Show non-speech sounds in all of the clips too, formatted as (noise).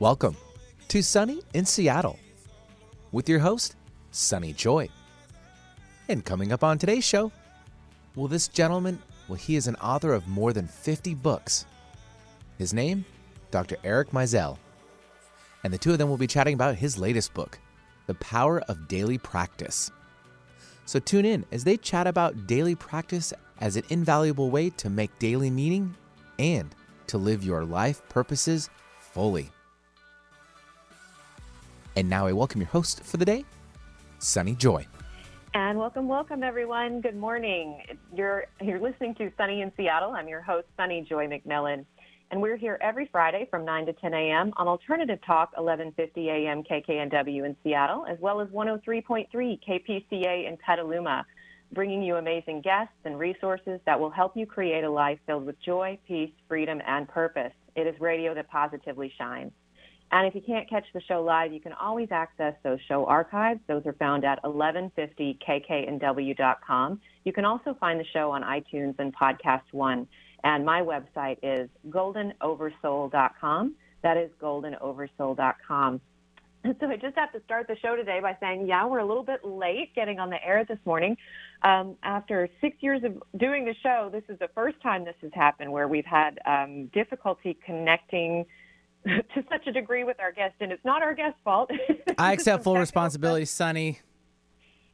Welcome to Sunny in Seattle with your host, Sunny Joy. And coming up on today's show, well, this gentleman, well, he is an author of more than 50 books. His name, Dr. Eric Maisel. And the two of them will be chatting about his latest book, The Power of Daily Practice. So tune in as they chat about daily practice as an invaluable way to make daily meaning and to live your life purposes fully. And now I welcome your host for the day, Sunny Joy. And welcome, welcome everyone. Good morning. You're you're listening to Sunny in Seattle. I'm your host, Sunny Joy McMillan. And we're here every Friday from 9 to 10 a.m. on Alternative Talk 1150 a.m. KKNW in Seattle, as well as 103.3 KPCA in Petaluma, bringing you amazing guests and resources that will help you create a life filled with joy, peace, freedom, and purpose. It is radio that positively shines. And if you can't catch the show live, you can always access those show archives. Those are found at 1150kknw.com. You can also find the show on iTunes and Podcast One. And my website is goldenoversoul.com. That is goldenoversoul.com. So I just have to start the show today by saying, yeah, we're a little bit late getting on the air this morning. Um, after six years of doing the show, this is the first time this has happened where we've had um, difficulty connecting (laughs) to such a degree with our guest, and it's not our guest's fault. (laughs) I accept full responsibility, Sunny.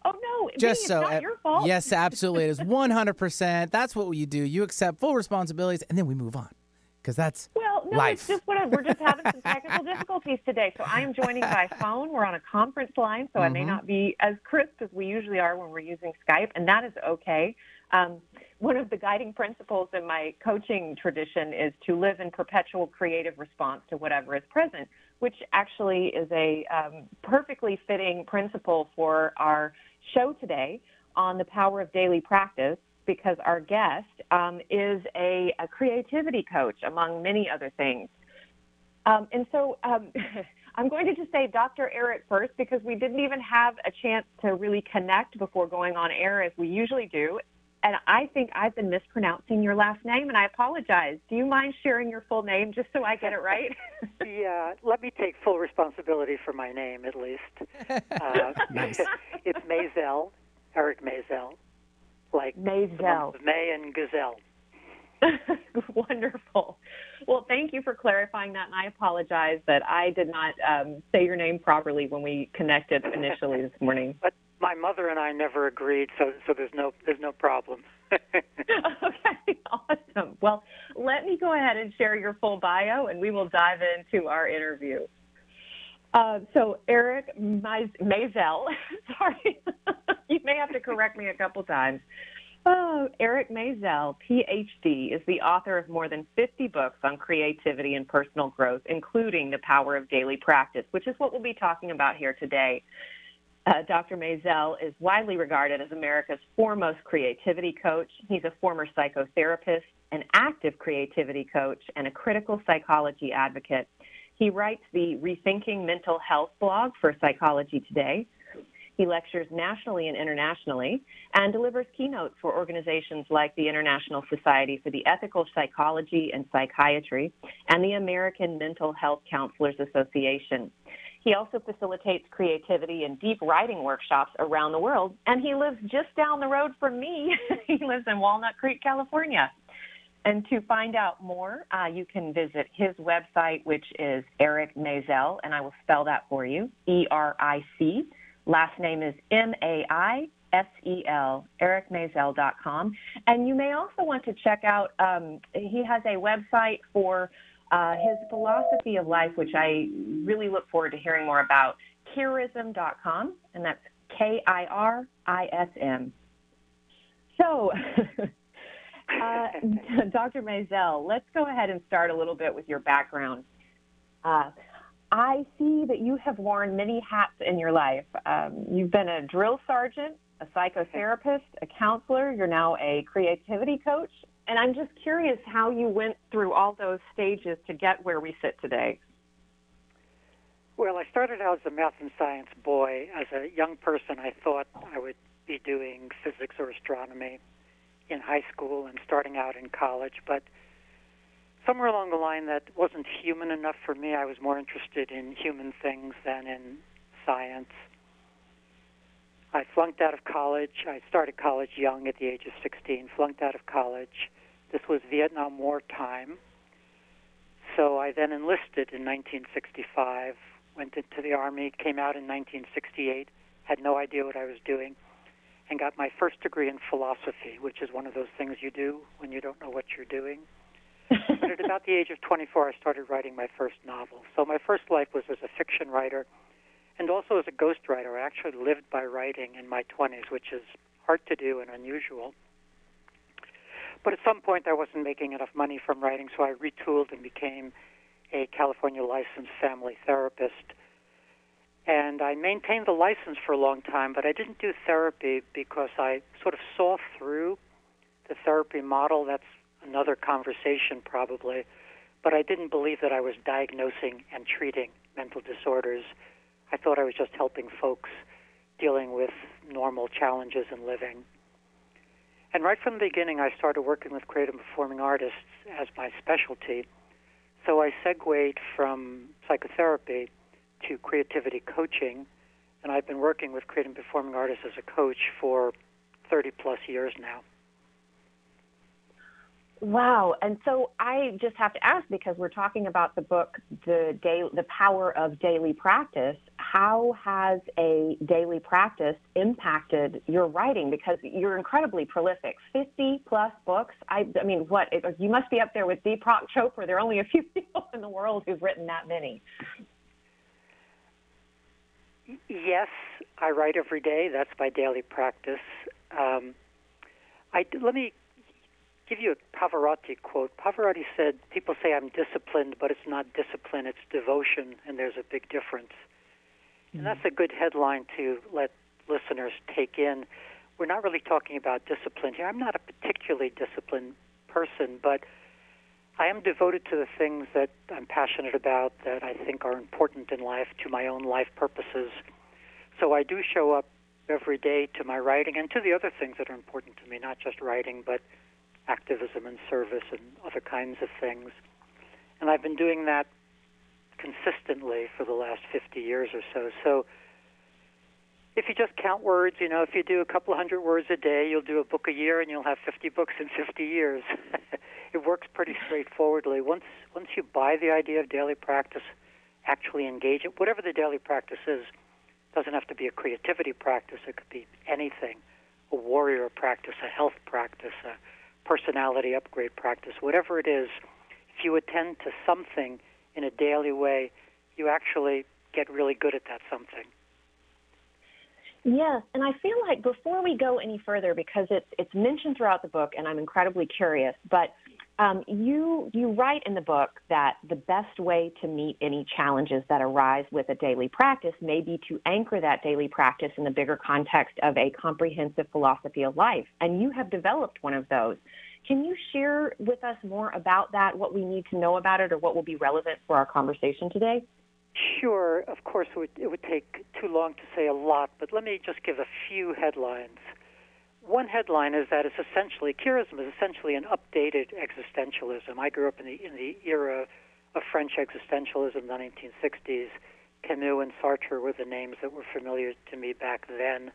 Oh no! Just so, it's not your fault. yes, absolutely, it is (laughs) one hundred percent. That's what you do. You accept full responsibilities, and then we move on, because that's Well, no, life. it's just what I, we're just having some technical difficulties today. So I am joining by phone. We're on a conference line, so I may Mhm. not be as crisp as we usually are when we're using Skype, and that is okay. Um, one of the guiding principles in my coaching tradition is to live in perpetual creative response to whatever is present, which actually is a um, perfectly fitting principle for our show today on the power of daily practice because our guest um, is a, a creativity coach, among many other things. Um, and so um, (laughs) I'm going to just say Dr. Eric first because we didn't even have a chance to really connect before going on air as we usually do. And I think I've been mispronouncing your last name, and I apologize. Do you mind sharing your full name just so I get it right? (laughs) Yeah, let me take full responsibility for my name at least. (laughs) Uh, Nice. (laughs) it's Maisel, Eric Maisel, like the Maisel. May and Gazelle. Wonderful. Well, thank you for clarifying that, and I apologize that I did not um, say your name properly when we connected initially this morning. But my mother and I never agreed, so so there's no there's no problem. (laughs) (laughs) okay, awesome. Well, let me go ahead and share your full bio, and we will dive into our interview. Uh, so, Eric Maisel, (laughs) sorry, you may have to correct me a couple times. Oh, Eric Maisel, PhD, is the author of more than 50 books on creativity and personal growth, including The Power of Daily Practice, which is what we'll be talking about here today. Uh, Dr. Maisel is widely regarded as America's foremost creativity coach. He's a former psychotherapist, an active creativity coach, and a critical psychology advocate. He writes the Rethinking Mental Health blog for Psychology Today. He lectures nationally and internationally and delivers keynotes for organizations like the International Society for the Ethical Psychology and Psychiatry and the American Mental Health Counselors Association. He also facilitates creativity and deep writing workshops around the world, and he lives just down the road from me. (laughs) he lives in Walnut Creek, California. And to find out more, uh, you can visit his website, which is Eric Maisel, and I will spell that for you E R I C. Last name is M A I S E L, ericmaisel.com. And you may also want to check out, um, he has a website for uh, his philosophy of life, which I really look forward to hearing more about, kirism.com, and that's K I R I S M. So, (laughs) uh, (laughs) Dr. Maisel, let's go ahead and start a little bit with your background. Uh, I see that you have worn many hats in your life. Um, you've been a drill sergeant, a psychotherapist, a counselor. You're now a creativity coach. And I'm just curious how you went through all those stages to get where we sit today. Well, I started out as a math and science boy. As a young person, I thought I would be doing physics or astronomy in high school and starting out in college, but somewhere along the line that wasn't human enough for me. I was more interested in human things than in science. I flunked out of college. I started college young at the age of 16, flunked out of college. This was Vietnam War time. So I then enlisted in 1965, went into the Army, came out in 1968, had no idea what I was doing, and got my first degree in philosophy, which is one of those things you do when you don't know what you're doing. (laughs) but at about the age of 24, I started writing my first novel. So my first life was as a fiction writer and also as a ghostwriter. I actually lived by writing in my 20s, which is hard to do and unusual. But at some point, I wasn't making enough money from writing, so I retooled and became a California licensed family therapist. And I maintained the license for a long time, but I didn't do therapy because I sort of saw through the therapy model. That's another conversation, probably. But I didn't believe that I was diagnosing and treating mental disorders. I thought I was just helping folks dealing with normal challenges in living. And right from the beginning, I started working with creative performing artists as my specialty. So I segued from psychotherapy to creativity coaching, and I've been working with creative performing artists as a coach for 30 plus years now. Wow. And so I just have to ask because we're talking about the book, The Day, The Power of Daily Practice. How has a daily practice impacted your writing? Because you're incredibly prolific. 50 plus books. I, I mean, what? You must be up there with Deepak Chopra. There are only a few (laughs) people in the world who've written that many. Yes, I write every day. That's my daily practice. Um, I, let me give you a Pavarotti quote. Pavarotti said, People say I'm disciplined, but it's not discipline, it's devotion, and there's a big difference. And that's a good headline to let listeners take in. We're not really talking about discipline here. I'm not a particularly disciplined person, but I am devoted to the things that I'm passionate about, that I think are important in life, to my own life purposes. So I do show up every day to my writing and to the other things that are important to me, not just writing, but activism and service and other kinds of things. And I've been doing that consistently for the last 50 years or so. So if you just count words, you know, if you do a couple hundred words a day, you'll do a book a year and you'll have 50 books in 50 years. (laughs) it works pretty straightforwardly. Once once you buy the idea of daily practice, actually engage it, whatever the daily practice is, doesn't have to be a creativity practice. It could be anything, a warrior practice, a health practice, a personality upgrade practice, whatever it is, if you attend to something in a daily way, you actually get really good at that something. Yes, and I feel like before we go any further, because it's it's mentioned throughout the book, and I'm incredibly curious, but um, you you write in the book that the best way to meet any challenges that arise with a daily practice may be to anchor that daily practice in the bigger context of a comprehensive philosophy of life, and you have developed one of those. Can you share with us more about that? What we need to know about it, or what will be relevant for our conversation today? Sure. Of course, it would, it would take too long to say a lot, but let me just give a few headlines. One headline is that it's essentially Kirism is essentially an updated existentialism. I grew up in the in the era of French existentialism, the 1960s. Camus and Sartre were the names that were familiar to me back then.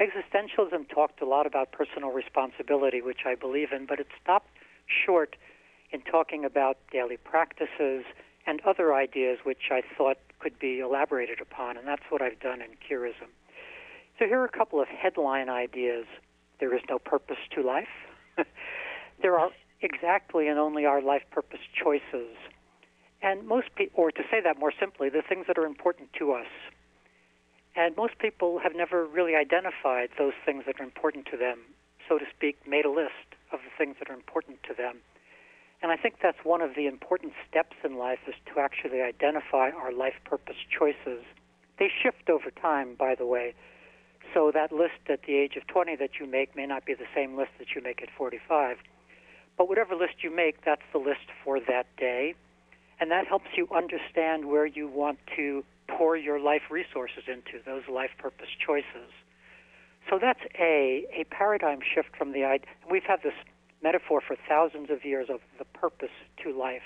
Existentialism talked a lot about personal responsibility, which I believe in, but it stopped short in talking about daily practices and other ideas which I thought could be elaborated upon, and that's what I've done in Kirism. So here are a couple of headline ideas. There is no purpose to life. (laughs) there are exactly and only our life purpose choices. And most people, or to say that more simply, the things that are important to us. And most people have never really identified those things that are important to them, so to speak, made a list of the things that are important to them. And I think that's one of the important steps in life is to actually identify our life purpose choices. They shift over time, by the way. So that list at the age of 20 that you make may not be the same list that you make at 45. But whatever list you make, that's the list for that day. And that helps you understand where you want to pour your life resources into, those life purpose choices. So that's A, a paradigm shift from the idea. We've had this metaphor for thousands of years of the purpose to life.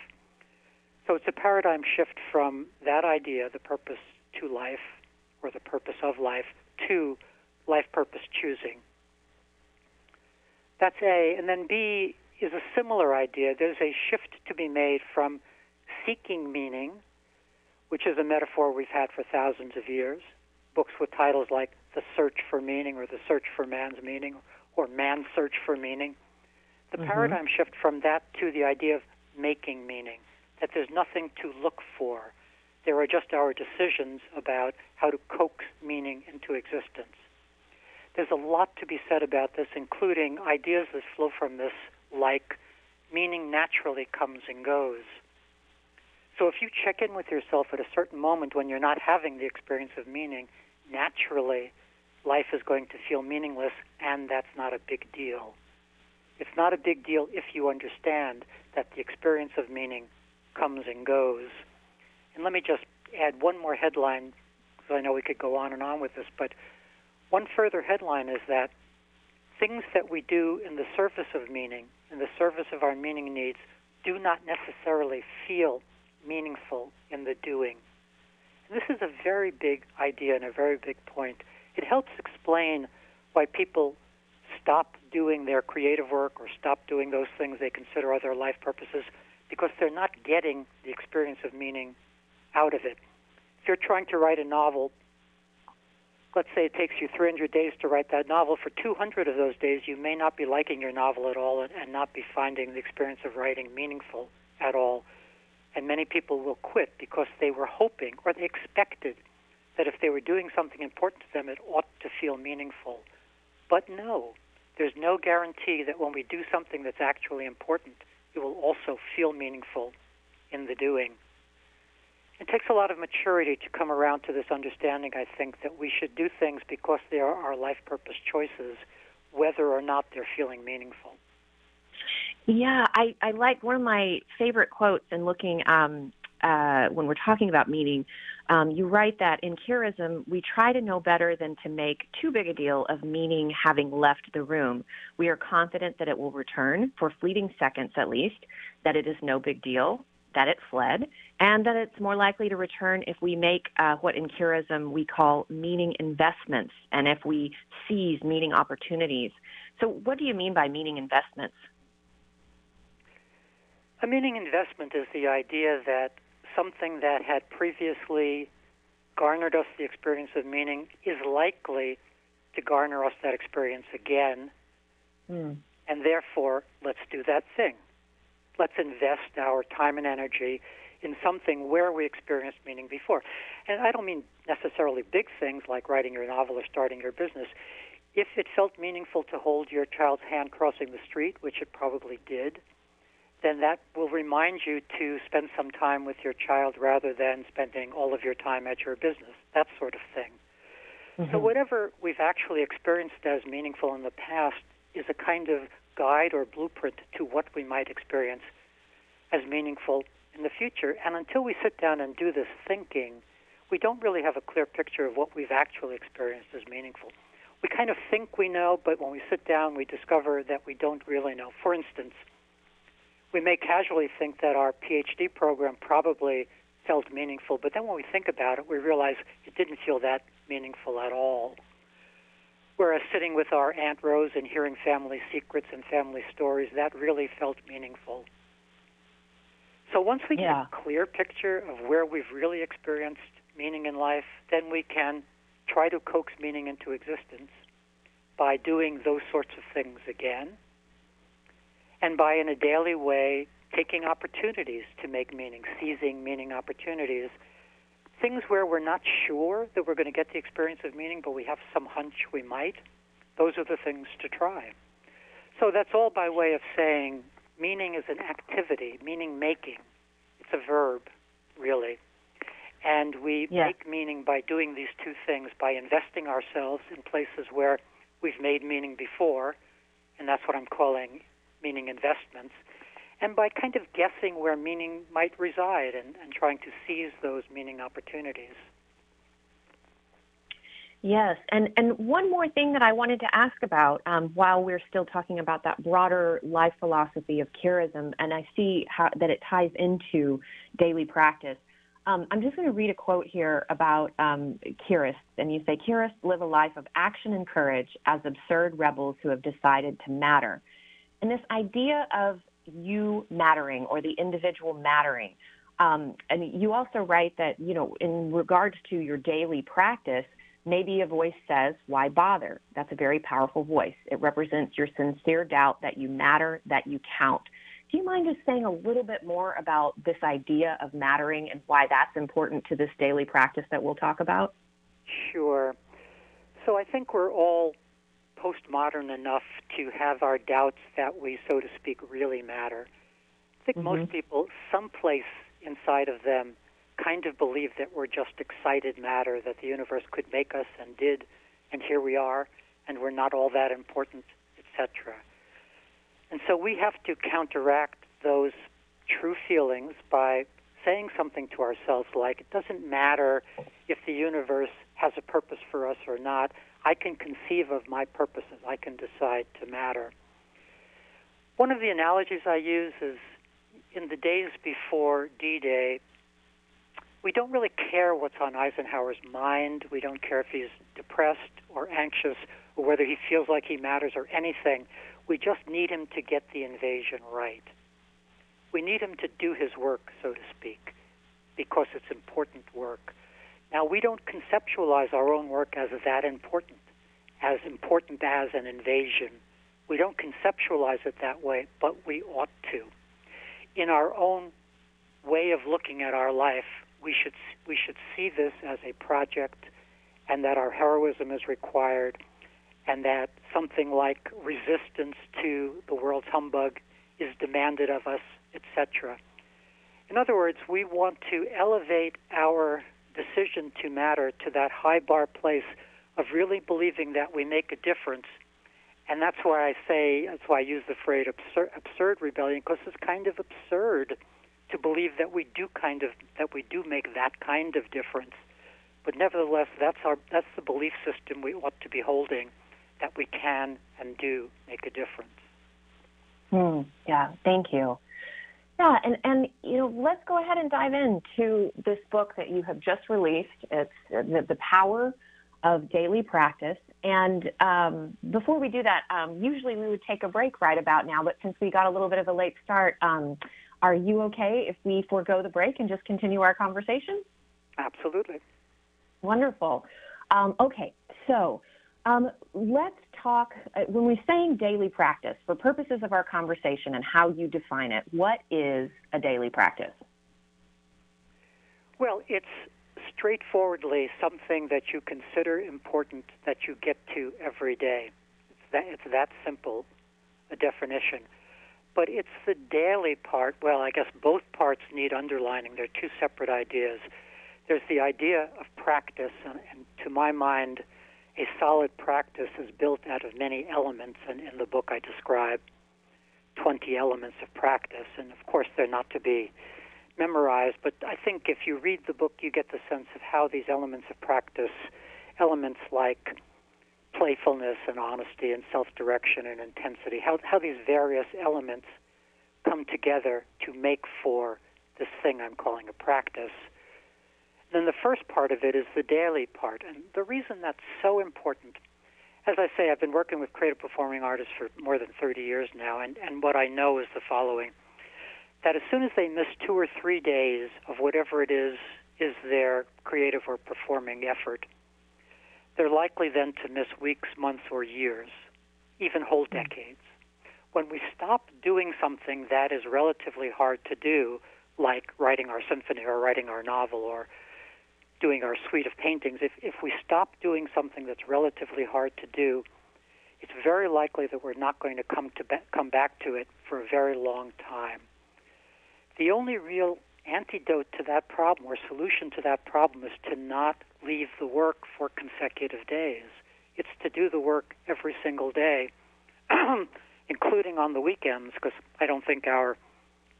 So it's a paradigm shift from that idea, the purpose to life, or the purpose of life, to life purpose choosing. That's A. And then B is a similar idea. There's a shift to be made from seeking meaning, which is a metaphor we've had for thousands of years. Books with titles like The Search for Meaning or The Search for Man's Meaning or Man's Search for Meaning. The mm-hmm. paradigm shift from that to the idea of making meaning, that there's nothing to look for. There are just our decisions about how to coax meaning into existence. There's a lot to be said about this, including ideas that flow from this, like meaning naturally comes and goes. So if you check in with yourself at a certain moment when you're not having the experience of meaning, naturally life is going to feel meaningless, and that's not a big deal. It's not a big deal if you understand that the experience of meaning comes and goes. And let me just add one more headline, because I know we could go on and on with this, but one further headline is that things that we do in the service of meaning, in the service of our meaning needs, do not necessarily feel meaningful in the doing. This is a very big idea and a very big point. It helps explain why people stop doing their creative work or stop doing those things they consider other life purposes because they're not getting the experience of meaning out of it. If you're trying to write a novel let's say it takes you 300 days to write that novel, for 200 of those days you may not be liking your novel at all and not be finding the experience of writing meaningful at all. And many people will quit because they were hoping or they expected that if they were doing something important to them, it ought to feel meaningful. But no, there's no guarantee that when we do something that's actually important, it will also feel meaningful in the doing. It takes a lot of maturity to come around to this understanding, I think, that we should do things because they are our life purpose choices, whether or not they're feeling meaningful. Yeah, I, I like one of my favorite quotes in looking um, uh, when we're talking about meaning. Um, you write that in Kirism, we try to know better than to make too big a deal of meaning having left the room. We are confident that it will return, for fleeting seconds at least, that it is no big deal, that it fled, and that it's more likely to return if we make uh, what in Kirism we call meaning investments and if we seize meaning opportunities. So, what do you mean by meaning investments? A meaning investment is the idea that something that had previously garnered us the experience of meaning is likely to garner us that experience again. Mm. And therefore, let's do that thing let's invest our time and energy in something where we experienced meaning before. And I don't mean necessarily big things like writing your novel or starting your business. If it felt meaningful to hold your child's hand crossing the street, which it probably did, then that will remind you to spend some time with your child rather than spending all of your time at your business, that sort of thing. Mm-hmm. So, whatever we've actually experienced as meaningful in the past is a kind of guide or blueprint to what we might experience as meaningful in the future. And until we sit down and do this thinking, we don't really have a clear picture of what we've actually experienced as meaningful. We kind of think we know, but when we sit down, we discover that we don't really know. For instance, we may casually think that our PhD program probably felt meaningful, but then when we think about it, we realize it didn't feel that meaningful at all. Whereas sitting with our Aunt Rose and hearing family secrets and family stories, that really felt meaningful. So once we yeah. get a clear picture of where we've really experienced meaning in life, then we can try to coax meaning into existence by doing those sorts of things again and by in a daily way taking opportunities to make meaning, seizing meaning opportunities things where we're not sure that we're going to get the experience of meaning, but we have some hunch we might, those are the things to try. So that's all by way of saying meaning is an activity, meaning making. It's a verb, really. And we yeah. make meaning by doing these two things by investing ourselves in places where we've made meaning before, and that's what I'm calling meaning investments and by kind of guessing where meaning might reside and, and trying to seize those meaning opportunities. Yes, and and one more thing that I wanted to ask about um, while we're still talking about that broader life philosophy of Kirism, and I see how that it ties into daily practice. Um, I'm just going to read a quote here about um, Kirists, and you say Kirists live a life of action and courage as absurd rebels who have decided to matter. And this idea of you mattering or the individual mattering. Um, and you also write that, you know, in regards to your daily practice, maybe a voice says, Why bother? That's a very powerful voice. It represents your sincere doubt that you matter, that you count. Do you mind just saying a little bit more about this idea of mattering and why that's important to this daily practice that we'll talk about? Sure. So I think we're all postmodern enough to have our doubts that we, so to speak, really matter. I think mm-hmm. most people, someplace inside of them, kind of believe that we're just excited matter, that the universe could make us and did, and here we are, and we're not all that important, etc. And so we have to counteract those true feelings by saying something to ourselves like, it doesn't matter if the universe has a purpose for us or not. I can conceive of my purposes. I can decide to matter. One of the analogies I use is in the days before D Day, we don't really care what's on Eisenhower's mind. We don't care if he's depressed or anxious or whether he feels like he matters or anything. We just need him to get the invasion right. We need him to do his work, so to speak, because it's important work. Now, we don't conceptualize our own work as that important, as important as an invasion. We don't conceptualize it that way, but we ought to. In our own way of looking at our life, we should we should see this as a project, and that our heroism is required, and that something like resistance to the world's humbug is demanded of us, etc. In other words, we want to elevate our decision to matter to that high bar place of really believing that we make a difference. And that's why I say, that's why I use the phrase absurd, absurd rebellion, because it's kind of absurd to believe that we do kind of that we do make that kind of difference. But nevertheless, that's our that's the belief system we ought to be holding that we can and do make a difference. Hmm. yeah, thank you. Yeah, and, and you know, let's go ahead and dive into this book that you have just released. It's the, the power of daily practice. And um, before we do that, um, usually we would take a break right about now, but since we got a little bit of a late start, um, are you okay if we forego the break and just continue our conversation? Absolutely. Wonderful. Um, okay, so um, let's talk. Uh, when we're saying daily practice, for purposes of our conversation and how you define it, what is a daily practice? Well, it's straightforwardly something that you consider important that you get to every day. It's that, it's that simple a definition but it's the daily part. Well, I guess both parts need underlining. They're two separate ideas. There's the idea of practice, and, and to my mind, a solid practice is built out of many elements, and in the book I describe 20 elements of practice, and of course they're not to be memorized, but I think if you read the book, you get the sense of how these elements of practice, elements like playfulness and honesty and self-direction and intensity, how, how these various elements come together to make for this thing I'm calling a practice. Then the first part of it is the daily part. And the reason that's so important, as I say, I've been working with creative performing artists for more than 30 years now, and, and what I know is the following that as soon as they miss two or three days of whatever it is is their creative or performing effort, they're likely then to miss weeks, months, or years, even whole hmm. decades. When we stop doing something that is relatively hard to do, like writing our symphony or writing our novel or doing our suite of paintings, if, if we stop doing something that's relatively hard to do, it's very likely that we're not going to come to be- come back to it for a very long time. The only real antidote to that problem or solution to that problem is to not leave the work for consecutive days. It's to do the work every single day, (clears throat) including on the weekends, because I don't think our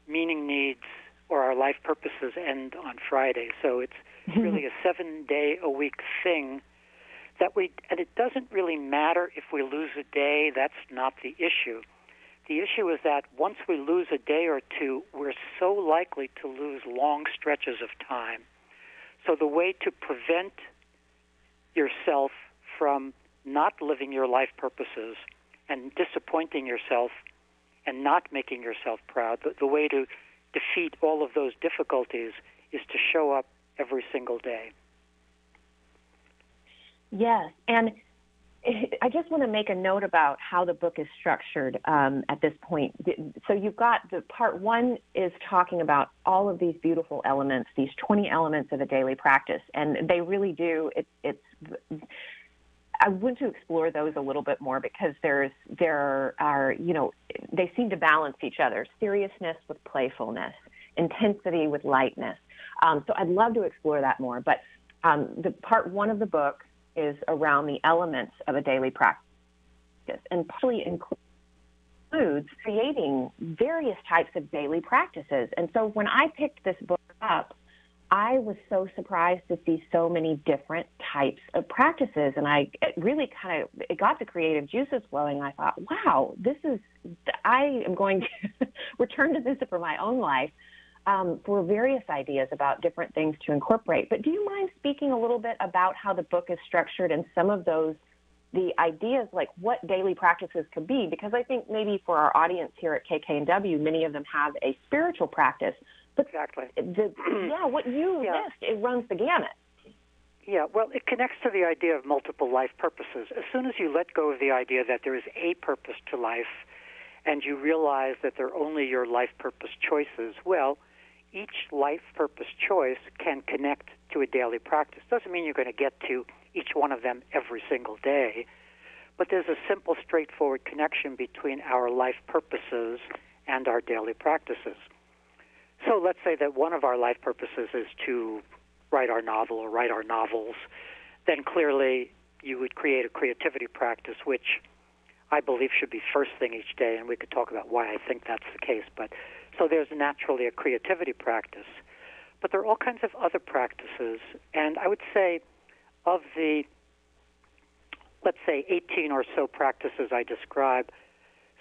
meaning needs or our life purposes end on Friday. So (laughs) really a seven day a week thing that we and it doesn't really matter if we lose a day. That's not the issue. The issue is that once we lose a day or two, we're so likely to lose long stretches of time. So the way to prevent yourself from not living your life purposes and disappointing yourself and not making yourself proud, the, the way to defeat all of those difficulties is to show up every single day. Yes, and (laughs) I just want to make a note about how the book is structured um, at this point. So you've got the part one is talking about all of these beautiful elements, these 20 elements of a daily practice, and they really do. It, it's I want to explore those a little bit more because there's there are you know they seem to balance each other: seriousness with playfulness, intensity with lightness. Um, so I'd love to explore that more. But um, the part one of the book is around the elements of a daily practice, and partly includes creating various types of daily practices. And so when I picked this book up, I was so surprised to see so many different types of practices, and I really kind of it got the creative juices flowing. I thought, wow, this is I am going to (laughs) return to this for my own life um, for various ideas about different things to incorporate. But do you mind speaking a little bit about how the book is structured and some of those, the ideas like what daily practices could be? Because I think maybe for our audience here at KKNW, many of them have a spiritual practice. But exactly. The, yeah, what you (clears throat) yeah. list, it runs the gamut. Yeah, well, it connects to the idea of multiple life purposes. As soon as you let go of the idea that there is a purpose to life and you realize that they're only your life purpose choices, well, each life purpose choice can connect to a daily practice. Doesn't mean you're going to get to each one of them every single day, but there's a simple, straightforward connection between our life purposes and our daily practices. So let's say that one of our life purposes is to write our novel or write our novels, then clearly you would create a creativity practice, which I believe should be first thing each day, and we could talk about why I think that's the case. But so there's naturally a creativity practice. But there are all kinds of other practices. And I would say of the, let's say, 18 or so practices I describe,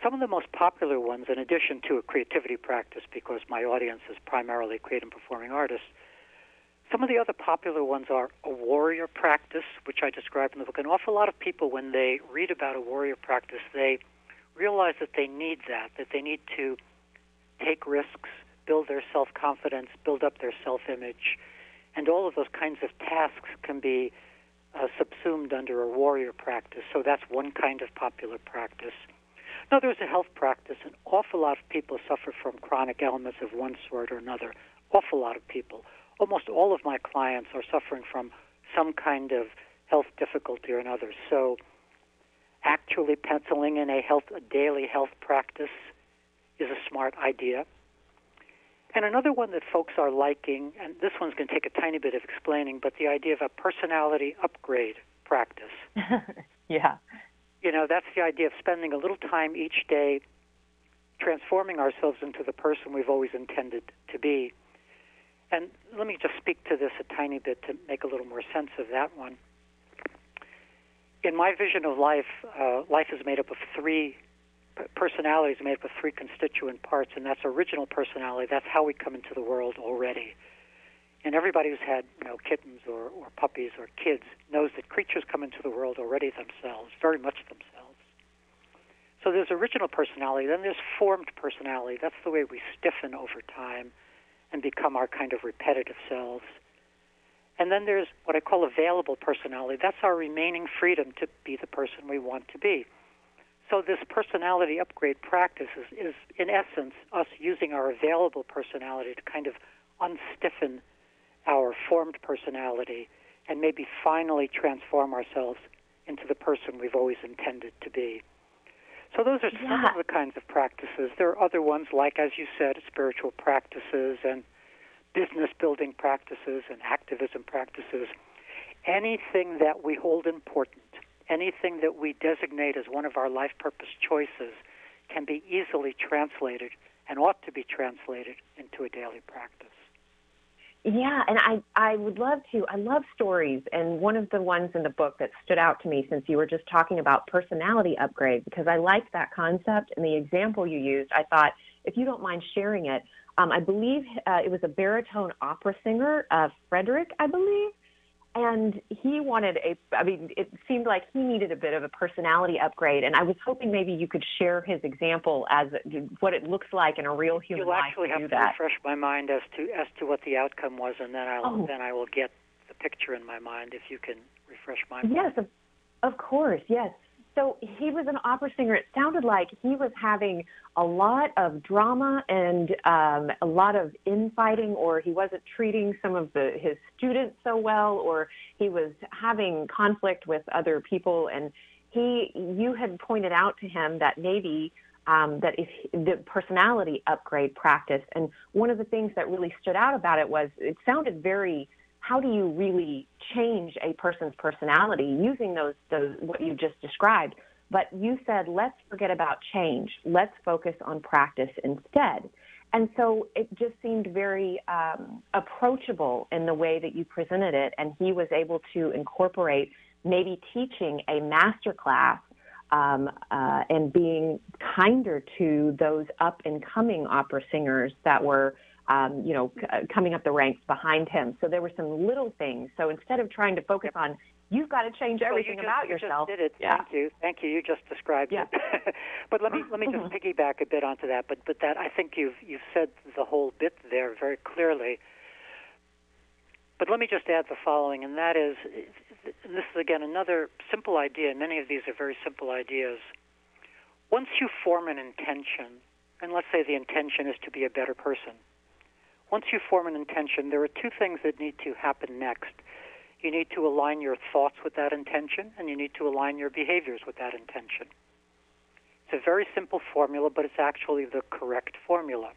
some of the most popular ones, in addition to a creativity practice, because my audience is primarily creative and performing artists, some of the other popular ones are a warrior practice, which I describe in the book. An awful lot of people, when they read about a warrior practice, they realize that they need that, that they need to take risks, build their self confidence, build up their self image, and all of those kinds of tasks can be uh, subsumed under a warrior practice. So that's one kind of popular practice. Now, there's a health practice. An awful lot of people suffer from chronic ailments of one sort or another. Awful lot of people. Almost all of my clients are suffering from some kind of health difficulty or another. So, actually penciling in a health, a daily health practice is a smart idea. And another one that folks are liking, and this one's going to take a tiny bit of explaining, but the idea of a personality upgrade practice. (laughs) yeah. You know, that's the idea of spending a little time each day transforming ourselves into the person we've always intended to be. And let me just speak to this a tiny bit to make a little more sense of that one. In my vision of life, uh, life is made up of three personality is made up of three constituent parts, and that's original personality. That's how we come into the world already. And everybody who's had you know kittens or, or puppies or kids knows that creatures come into the world already themselves, very much themselves. So there's original personality, then there's formed personality. That's the way we stiffen over time and become our kind of repetitive selves. And then there's what I call available personality. That's our remaining freedom to be the person we want to be. So this personality upgrade practice is, is, in essence, us using our available personality to kind of unstiffen our formed personality and maybe finally transform ourselves into the person we've always intended to be. So those are some yeah. of the kinds of practices. There are other ones like, as you said, spiritual practices and business building practices and activism practices. Anything that we hold important anything that we designate as one of our life purpose choices can be easily translated and ought to be translated into a daily practice. Yeah, and I, I would love to. I love stories. And one of the ones in the book that stood out to me since you were just talking about personality upgrade, because I liked that concept and the example you used, I thought, if you don't mind sharing it, um, I believe uh, it was a baritone opera singer, uh, Frederick, I believe and he wanted a i mean it seemed like he needed a bit of a personality upgrade and i was hoping maybe you could share his example as what it looks like in a real human You'll life actually to have to that. refresh my mind as to as to what the outcome was and then i'll Oh. then i will get the picture in my mind if you can refresh my mind Yes, of, of course, yes. So he was an opera singer. It sounded like he was having a lot of drama and um, a lot of infighting, or he wasn't treating some of the, his students so well, or he was having conflict with other people. And he, you had pointed out to him that maybe um, that if the personality upgrade practice, and one of the things that really stood out about it was it sounded very how do you really change a person's personality using those those what you just described? But you said let's forget about change. Let's focus on practice instead. And so it just seemed very um, approachable in the way that you presented it. And he was able to incorporate maybe teaching a master class um, uh, and being kinder to those up and coming opera singers that were um, you know, c- uh, coming up the ranks behind him. So there were some little things. So instead of trying to focus on, you've got to change Well, everything you just, about you yourself. Just did it. Yeah. Thank you. Thank you. You just described Yeah. it. (laughs) but let me let me just Mhm. piggyback a bit onto that. But but that I think you've you've said the whole bit there very clearly. But let me just add the following, and that is, and this is again another simple idea. And many of these are very simple ideas. Once you form an intention, and let's say the intention is to be a better person, once you form an intention, there are two things that need to happen next. You need to align your thoughts with that intention, and you need to align your behaviors with that intention. It's a very simple formula, but it's actually the correct formula.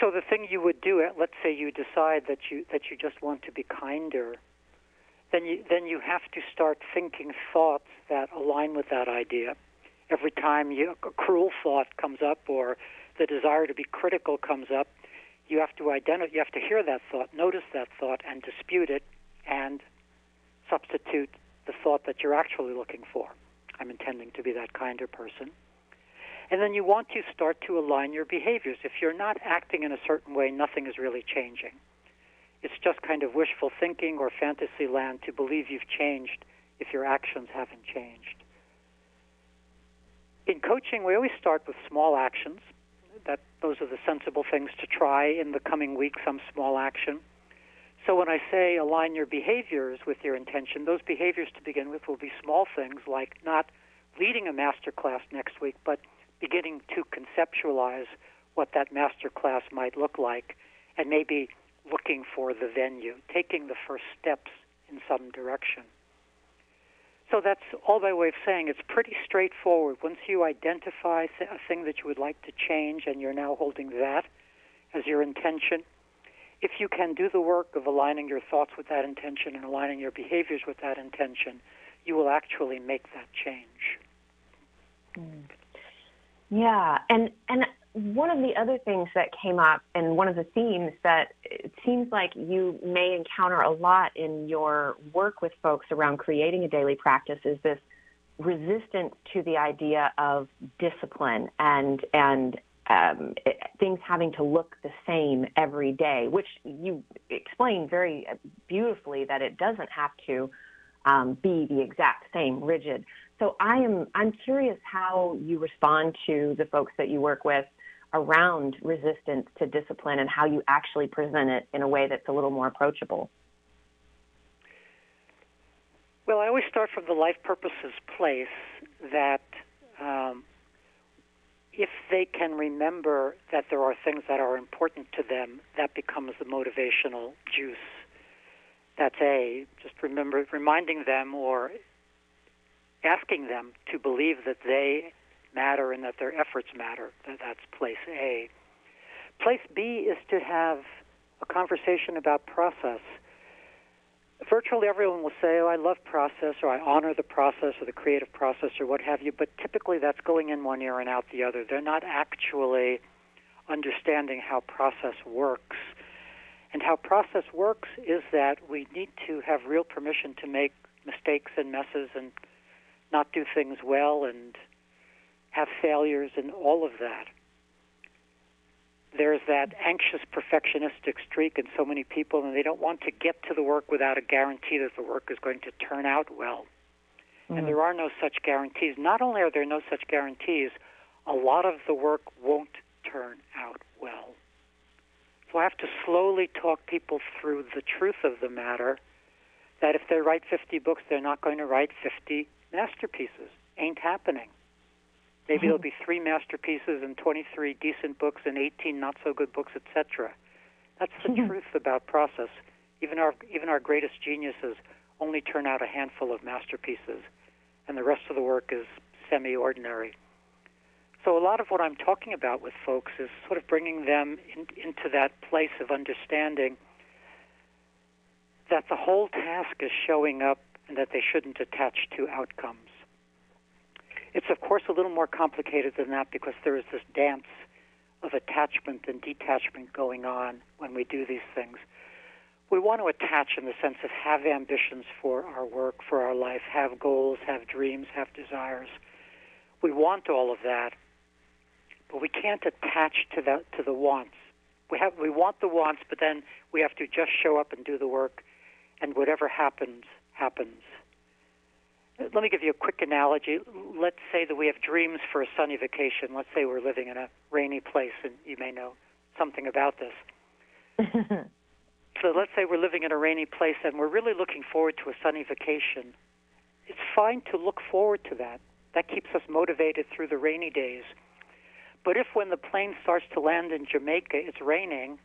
So the thing you would do, let's say you decide that you that you just want to be kinder, then you then you have to start thinking thoughts that align with that idea. Every time you, a cruel thought comes up or the desire to be critical comes up, you have to identify, you have to hear that thought, notice that thought, and dispute it, and substitute the thought that you're actually looking for. I'm intending to be that kinder person. And then you want to start to align your behaviors. If you're not acting in a certain way, nothing is really changing. It's just kind of wishful thinking or fantasy land to believe you've changed if your actions haven't changed. In coaching, we always start with small actions. That those are the sensible things to try in the coming week, some small action. So when I say align your behaviors with your intention, those behaviors to begin with will be small things like not leading a master class next week, but beginning to conceptualize what that master class might look like and maybe looking for the venue, taking the first steps in some direction. So that's all by way of saying it's pretty straightforward. Once you identify a thing that you would like to change and you're now holding that as your intention, if you can do the work of aligning your thoughts with that intention and aligning your behaviors with that intention, you will actually make that change. Mm. Yeah, and and one of the other things that came up, and one of the themes that it seems like you may encounter a lot in your work with folks around creating a daily practice, is this resistance to the idea of discipline and and um, it, things having to look the same every day, which you explained very beautifully that it doesn't have to um, be the exact same, rigid. So I am I'm curious how you respond to the folks that you work with around resistance to discipline and how you actually present it in a way that's a little more approachable. Well, I always start from the life purposes place that um, if they can remember that there are things that are important to them, that becomes the motivational juice. That's A. Just remember reminding them or asking them to believe that they matter and that their efforts matter. That's place A. Place B is to have a conversation about process. Virtually everyone will say, Oh, I love process, or I honor the process, or the creative process, or what have you, but typically that's going in one ear and out the other. They're not actually understanding how process works. And how process works is that we need to have real permission to make mistakes and messes and not do things well and have failures and all of that. There's that anxious perfectionistic streak in so many people, and they don't want to get to the work without a guarantee that the work is going to turn out well. Mm-hmm. And there are no such guarantees. Not only are there no such guarantees, a lot of the work won't turn out well. So I have to slowly talk people through the truth of the matter that if they write 50 books, they're not going to write 50 masterpieces. Ain't happening. Maybe oh. there'll be three masterpieces and 23 decent books and 18 not so good books, etc. That's the (laughs) truth about process. Even our even our greatest geniuses only turn out a handful of masterpieces, and the rest of the work is semi-ordinary. So a lot of what I'm talking about with folks is sort of bringing them in, into that place of understanding that the whole task is showing up and that they shouldn't attach to outcomes. It's of course a little more complicated than that because there is this dance of attachment and detachment going on when we do these things. We want to attach in the sense of have ambitions for our work, for our life, have goals, have dreams, have desires. We want all of that, but we can't attach to the to the wants. We have we want the wants, but then we have to just show up and do the work, and whatever happens happens. Let me give you a quick analogy. Let's say that we have dreams for a sunny vacation. Let's say we're living in a rainy place, and you may know something about this. (laughs) so let's say we're living in a rainy place and we're really looking forward to a sunny vacation. It's fine to look forward to that. That keeps us motivated through the rainy days. But if when the plane starts to land in Jamaica, it's raining,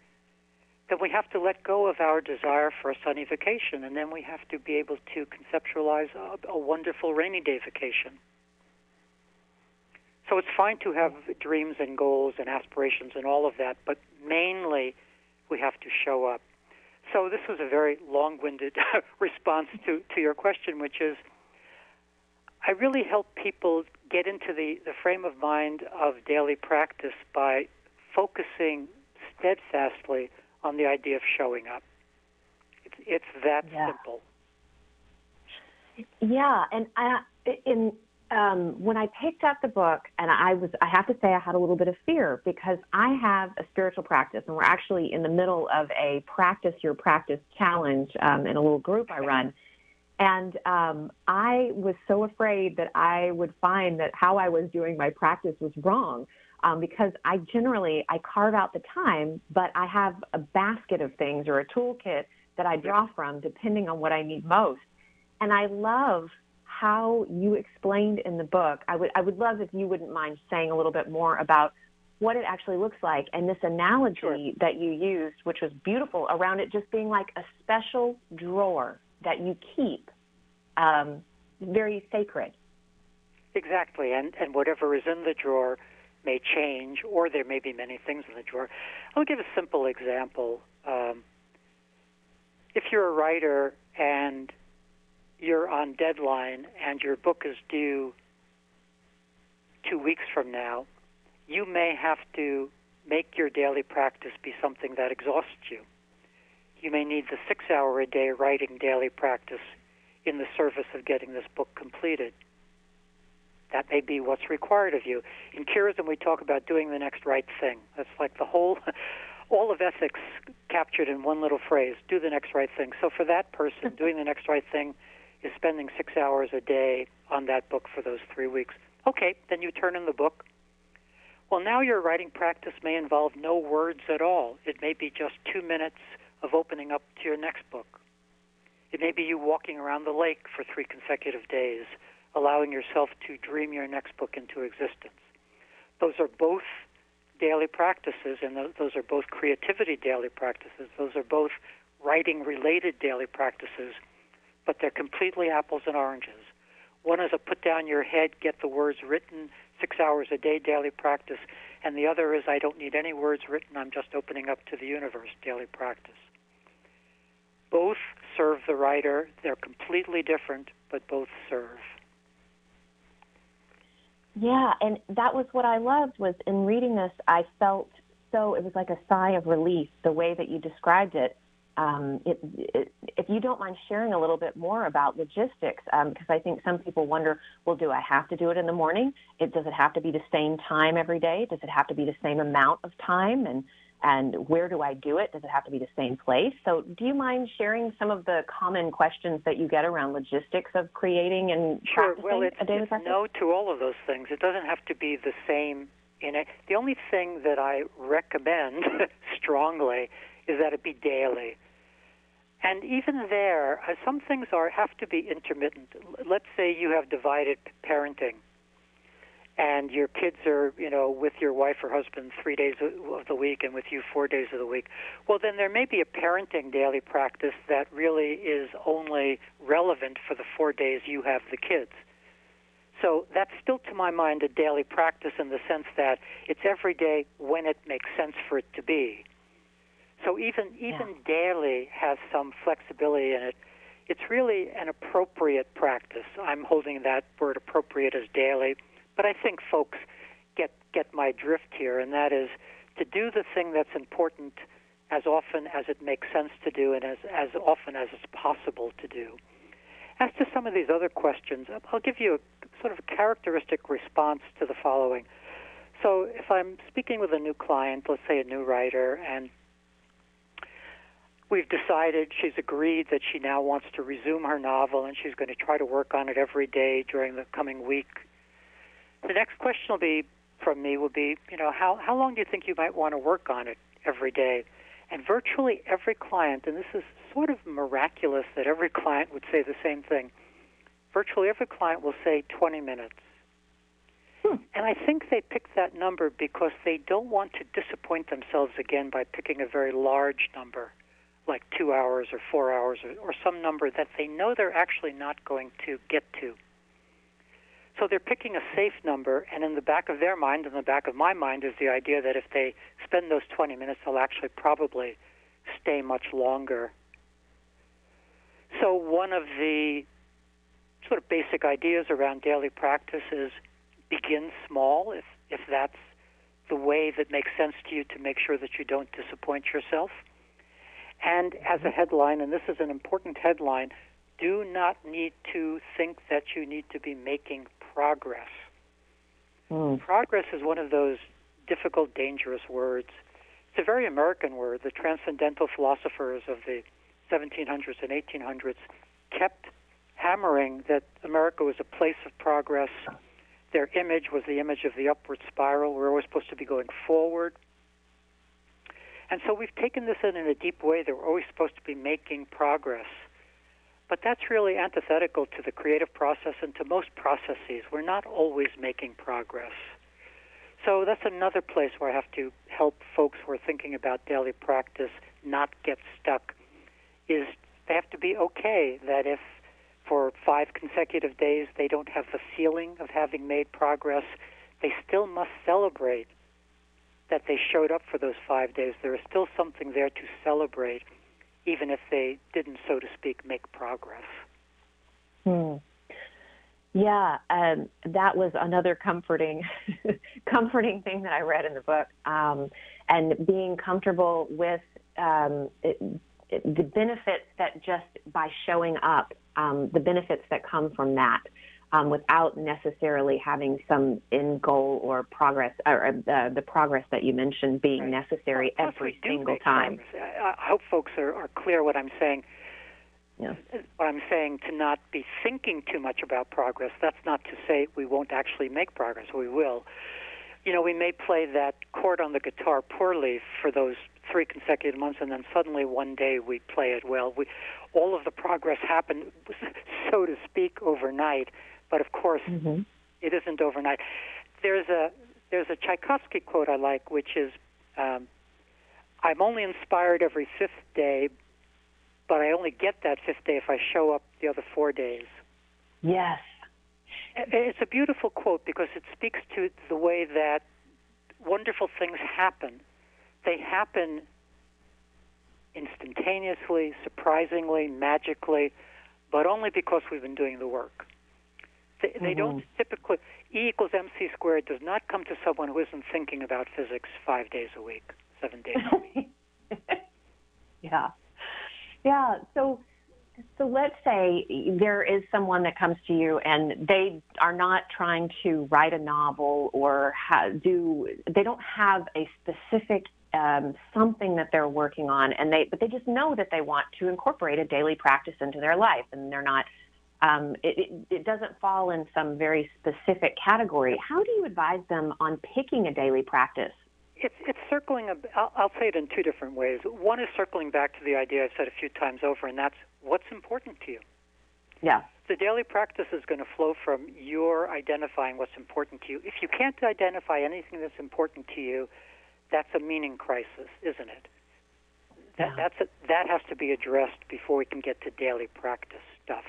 then we have to let go of our desire for a sunny vacation, and then we have to be able to conceptualize a, a wonderful rainy day vacation. So it's fine to have dreams and goals and aspirations and all of that, but mainly we have to show up. So this was a very long-winded (laughs) response to, to your question, which is I really help people get into the, the frame of mind of daily practice by focusing steadfastly on the idea of showing up. It's, it's that yeah. simple. Yeah, and I, in um, when I picked up the book, and I was, I have to say, I had a little bit of fear because I have a spiritual practice, and we're actually in the middle of a practice your practice challenge um, in a little group I run. And um, I was so afraid that I would find that how I was doing my practice was wrong um, because I generally I carve out the time, but I have a basket of things or a toolkit that I draw from depending on what I need most. And I love how you explained in the book. I would I would love if you wouldn't mind saying a little bit more about what it actually looks like and this analogy sure. that you used, which was beautiful, around it just being like a special drawer that you keep um, very sacred. Exactly, and and whatever is in the drawer may change, or there may be many things in the drawer. I'll give a simple example. Um, if you're a writer and you're on deadline and your book is due two weeks from now, you may have to make your daily practice be something that exhausts you. You may need the six hour a day writing daily practice in the service of getting this book completed. That may be what's required of you. In Kirism, we talk about doing the next right thing. That's like the whole, (laughs) all of ethics captured in one little phrase do the next right thing. So for that person, (laughs) doing the next right thing is spending six hours a day on that book for those three weeks. Okay, then you turn in the book. Well, now your writing practice may involve no words at all. It may be just two minutes of opening up to your next book. It may be you walking around the lake for three consecutive days, allowing yourself to dream your next book into existence. Those are both daily practices, and those are both creativity daily practices. Those are both writing related daily practices, but they're completely apples and oranges. One is a put down your head, get the words written, six hours a day daily practice, and the other is I don't need any words written, I'm just opening up to the universe daily practice. Both serve the writer. They're completely different, but both serve. Yeah, and that was what I loved was in reading this, I felt so it was like a sigh of relief the way that you described it. Um, it, it, if you don't mind sharing a little bit more about logistics, because um, I think some people wonder, well, do I have to do it in the morning? It, does it have to be the same time every day? Does it have to be the same amount of time? And and where do I do it? Does it have to be the same place? So, do you mind sharing some of the common questions that you get around logistics of creating and sure. practicing well, it's, a daily practice? no to all of those things. It doesn't have to be the same. In it. The only thing that I recommend (laughs) strongly is that it be daily. And even there, uh, some things are have to be intermittent. Let's say you have divided parenting and your kids are, you know, with your wife or husband three days of the week and with you four days of the week, well, then there may be a parenting daily practice that really is only relevant for the four days you have the kids. So that's still, to my mind, a daily practice in the sense that it's every day when it makes sense for it to be. So even even yeah. daily has some flexibility in it. It's really an appropriate practice. I'm holding that word appropriate as daily but I think folks get get my drift here, and that is to do the thing that's important as often as it makes sense to do, and as as often as it's possible to do. As to some of these other questions, I'll give you a sort of a characteristic response to the following. So, if I'm speaking with a new client, let's say a new writer, and we've decided she's agreed that she now wants to resume her novel and she's going to try to work on it every day during the coming week the next question will be from me will be, you know, how how long do you think you might want to work on it every day? And virtually every client, and this is sort of miraculous that every client would say the same thing. Virtually every client will say 20 minutes. Hmm. And I think they pick that number because they don't want to disappoint themselves again by picking a very large number, like two hours or four hours or, or some number that they know they're actually not going to get to. So they're picking a safe number, and in the back of their mind, in the back of my mind, is the idea that if they spend those 20 minutes, they'll actually probably stay much longer. So one of the sort of basic ideas around daily practice is begin small, if if that's the way that makes sense to you to make sure that you don't disappoint yourself. And as a headline, and this is an important headline, do not need to think that you need to be making progress. Mm. Progress is one of those difficult, dangerous words. It's a very American word. The transcendental philosophers of the 1700s and 1800s kept hammering that America was a place of progress. Their image was the image of the upward spiral. We're always supposed to be going forward. And so we've taken this in in a deep way that we're always supposed to be making progress. But that's really antithetical to the creative process and to most processes. We're not always making progress. So that's another place where I have to help folks who are thinking about daily practice not get stuck. Is they have to be okay that if for five consecutive days they don't have the feeling of having made progress, they still must celebrate that they showed up for those five days. There is still something there to celebrate even if they didn't, so to speak, make progress. Hmm. Yeah, um, that was another comforting, (laughs) comforting thing that I read in the book, um, and being comfortable with um, it, it, the benefits that just by showing up, um, the benefits that come from that um, without necessarily having some end goal or progress or uh, the progress that you mentioned being right. necessary well, every single time. I, I hope folks are, are clear what I'm saying. Yeah. What I'm saying to not be thinking too much about progress. That's not to say we won't actually make progress. We will. You know, we may play that chord on the guitar poorly for those three consecutive months, and then suddenly one day we play it well. We, all of the progress happened, (laughs) so to speak, overnight but of course, mm-hmm. it isn't overnight. There's a there's a Tchaikovsky quote I like, which is, um, "I'm only inspired every fifth day, but I only get that fifth day if I show up the other four days." Yes, it's a beautiful quote because it speaks to the way that wonderful things happen. They happen instantaneously, surprisingly, magically, but only because we've been doing the work. They, mm-hmm. they don't typically E equals mc squared does not come to someone who isn't thinking about physics five days a week. seven days a week. (laughs) yeah. Yeah. So, so let's say there is someone that comes to you and they are not trying to write a novel or ha- do they don't have a specific um, something that they're working on and they but they just know that they want to incorporate a daily practice into their life and they're not um, it, it, doesn't fall in some very specific category. How do you advise them on picking a daily practice? It's, it's circling, a, I'll, I'll say it in two different ways. One is circling back to the idea I've said a few times over, and that's what's important to you. Yeah. The daily practice is going to flow from your identifying what's important to you. If you can't identify anything that's important to you, that's a meaning crisis, isn't it? That, Yeah. that's a, that has to be addressed before we can get to daily practice stuff.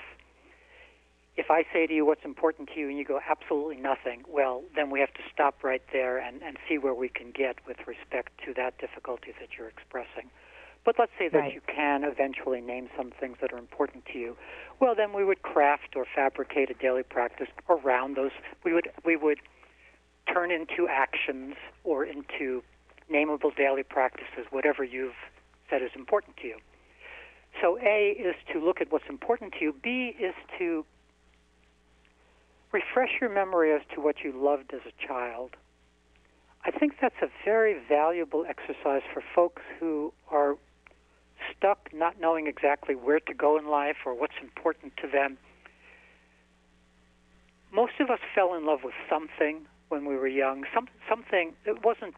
If I say to you what's important to you and you go absolutely nothing, well, then we have to stop right there and, and see where we can get with respect to that difficulty that you're expressing. But let's say that Right. you can eventually name some things that are important to you. Well, then we would craft or fabricate a daily practice around those. We would we would turn into actions or into nameable daily practices, whatever you've said is important to you. So A is to look at what's important to you. B is to refresh your memory as to what you loved as a child. I think that's a very valuable exercise for folks who are stuck not knowing exactly where to go in life or what's important to them. Most of us fell in love with something when we were young, some, something that wasn't,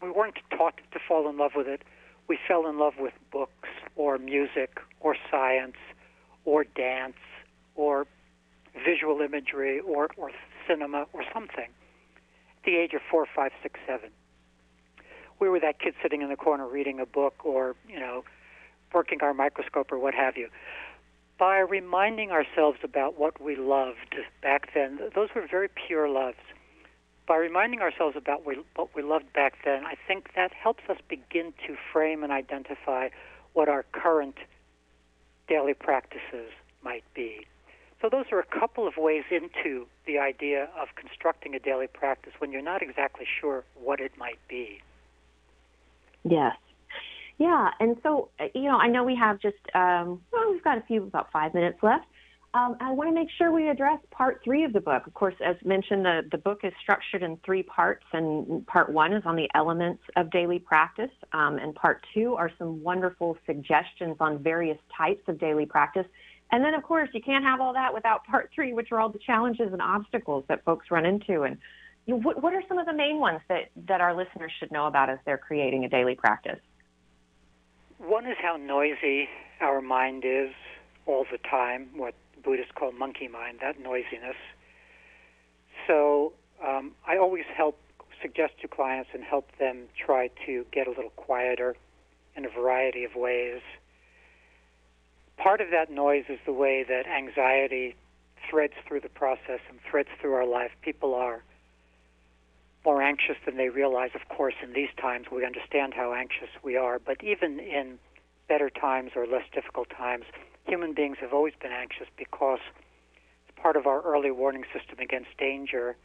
we weren't taught to fall in love with it. We fell in love with books or music or science or dance or visual imagery or, or cinema or something at the age of four, five, six, seven. We were that kid sitting in the corner reading a book or, you know, working our microscope or what have you. By reminding ourselves about what we loved back then, those were very pure loves. By reminding ourselves about we, what we loved back then, I think that helps us begin to frame and identify what our current daily practices might be. So those are a couple of ways into the idea of constructing a daily practice when you're not exactly sure what it might be. Yes. Yeah, and so uh, you know, I know we have just um, well, we've got a few about five minutes left. Um, I want to make sure we address part three of the book. Of course, as mentioned, the the book is structured in three parts, and part one is on the elements of daily practice, um, and part two are some wonderful suggestions on various types of daily practice. And then, of course, you can't have all that without part three, which are all the challenges and obstacles that folks run into. And you know, what, what are some of the main ones that, that our listeners should know about as they're creating a daily practice? One is how noisy our mind is all the time, what Buddhists call monkey mind, that noisiness. So um, I always help suggest to clients and help them try to get a little quieter in a variety of ways. Part of that noise is the way that anxiety threads through the process and threads through our life. People are more anxious than they realize. Of course, in these times, we understand how anxious we are, but even in better times or less difficult times, human beings have always been anxious because it's part of our early warning system against danger,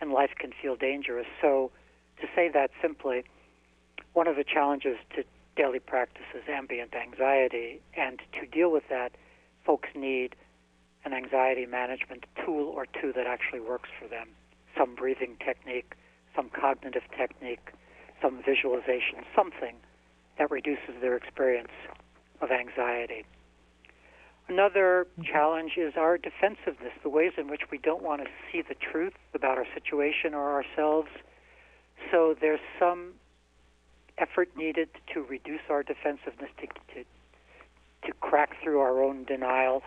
and life can feel dangerous. So, to say that simply, one of the challenges to daily practice is ambient anxiety, and to deal with that, folks need an anxiety management tool or two that actually works for them. Some breathing technique, some cognitive technique, some visualization, something that reduces their experience of anxiety. Another mm-hmm. challenge is our defensiveness, the ways in which we don't want to see the truth about our situation or ourselves. So there's some effort needed to reduce our defensiveness, to, to, to crack through our own denial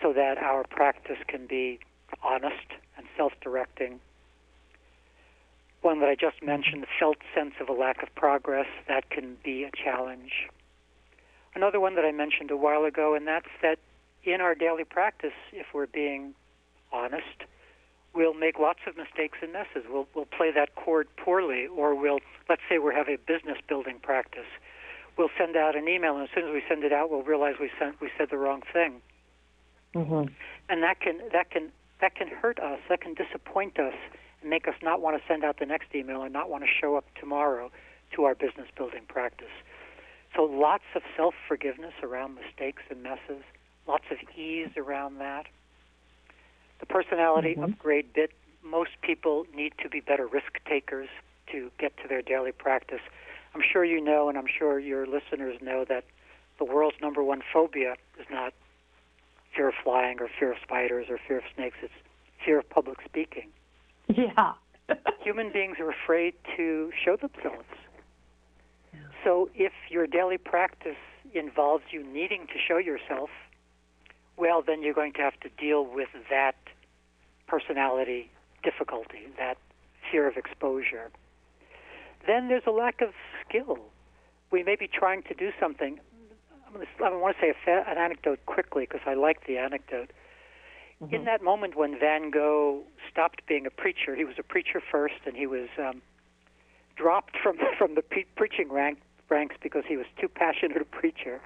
so that our practice can be honest and self directing. One that I just mentioned, the felt sense of a lack of progress, that can be a challenge. Another one that I mentioned a while ago, and that's that in our daily practice, if we're being honest, we'll make lots of mistakes and messes. We'll, we'll play that chord poorly, or we'll, let's say we have a business building practice. We'll send out an email, and as soon as we send it out, we'll realize we sent we said the wrong thing, Mm-hmm. and that can that can that can hurt us. That can disappoint us and make us not want to send out the next email and not want to show up tomorrow to our business building practice. So lots of self forgiveness around mistakes and messes, lots of ease around that. The personality Mhm. upgrade bit, most people need to be better risk takers to get to their daily practice. I'm sure you know, and I'm sure your listeners know, that the world's number one phobia is not fear of flying or fear of spiders or fear of snakes, it's fear of public speaking. Yeah. (laughs) Human beings are afraid to show themselves. So if your daily practice involves you needing to show yourself, well, then you're going to have to deal with that personality difficulty, that fear of exposure. Then there's a lack of skill. We may be trying to do something. I want to say a fa- an anecdote quickly because I like the anecdote. In that moment when Van Gogh stopped being a preacher, he was a preacher first, and he was um, dropped from (laughs) from the pre- preaching rank, ranks because he was too passionate a preacher.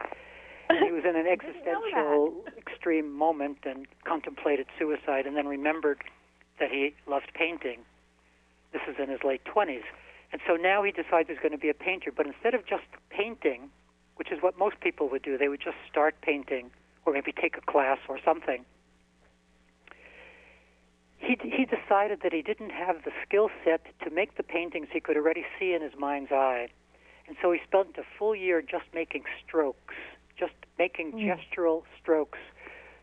He was in an (laughs) I didn't know existential, extreme moment and contemplated suicide, and then remembered that he loved painting. This is in his late 20s. And so now he decides he's going to be a painter, but instead of just painting, which is what most people would do, they would just start painting or maybe take a class or something. He, he decided that he didn't have the skill set to make the paintings he could already see in his mind's eye. And so he spent a full year just making strokes, just making hmm. gestural strokes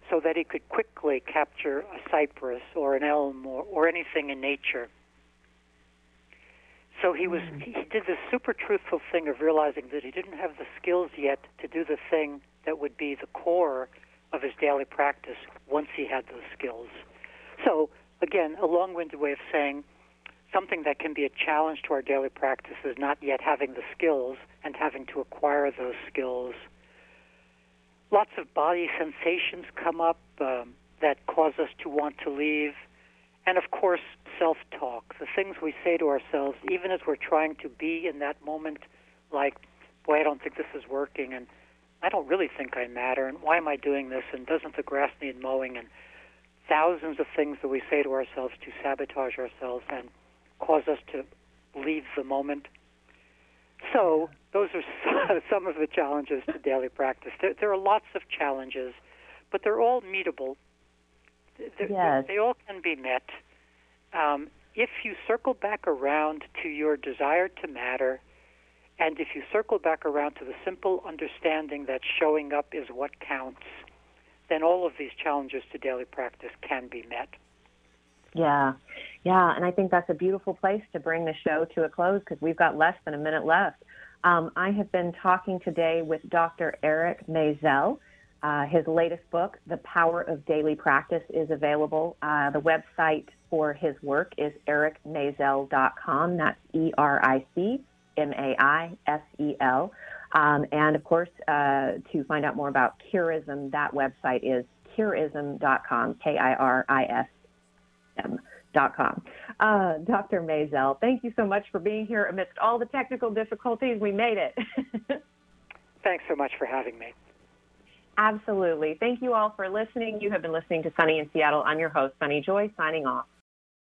so that he could quickly capture a cypress or an elm or, or anything in nature. So he was hmm. he he did this super truthful thing of realizing that he didn't have the skills yet to do the thing that would be the core of his daily practice once he had those skills. So again, a long-winded way of saying something that can be a challenge to our daily practice is not yet having the skills and having to acquire those skills. Lots of body sensations come up um, that cause us to want to leave. And of course, self talk, the things we say to ourselves, even as we're trying to be in that moment, like, boy, I don't think this is working, and I don't really think I matter, and why am I doing this, and doesn't the grass need mowing, and thousands of things that we say to ourselves to sabotage ourselves and cause us to leave the moment. So, those are (laughs) some of the challenges to daily practice. There, there are lots of challenges, but they're all meetable. They're- Yes. They all can be met. Um, if you circle back around to your desire to matter, and if you circle back around to the simple understanding that showing up is what counts, then all of these challenges to daily practice can be met. Yeah, yeah, and I think that's a beautiful place to bring the show to a close because we've got less than a minute left. Um, I have been talking today with Dr. Eric Maisel. Uh, his latest book, The Power of Daily Practice, is available. Uh, the website for his work is ericmaisel.com. That's E R I C M A I S E L. Um, and of course, uh, to find out more about Kirism, that website is kirism.com, K I R I S M.com. Uh, Dr. Maisel, thank you so much for being here amidst all the technical difficulties. We made it. (laughs) Thanks so much for having me. Absolutely. Thank you all for listening. You have been listening to Sunny in Seattle. I'm your host, Sunny Joy, signing off.